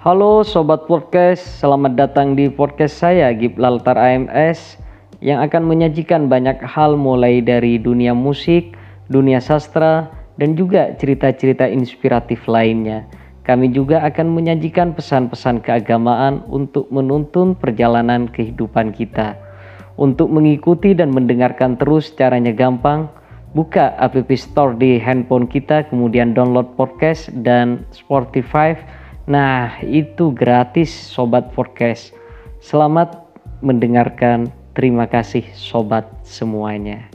Halo Sobat Podcast, selamat datang di podcast saya Giblaltar AMS yang akan menyajikan banyak hal mulai dari dunia musik, dunia sastra, dan juga cerita-cerita inspiratif lainnya. Kami juga akan menyajikan pesan-pesan keagamaan untuk menuntun perjalanan kehidupan kita. Untuk mengikuti dan mendengarkan terus caranya gampang, buka app store di handphone kita, kemudian download podcast dan Spotify. Nah, itu gratis sobat podcast. Selamat mendengarkan. Terima kasih sobat semuanya.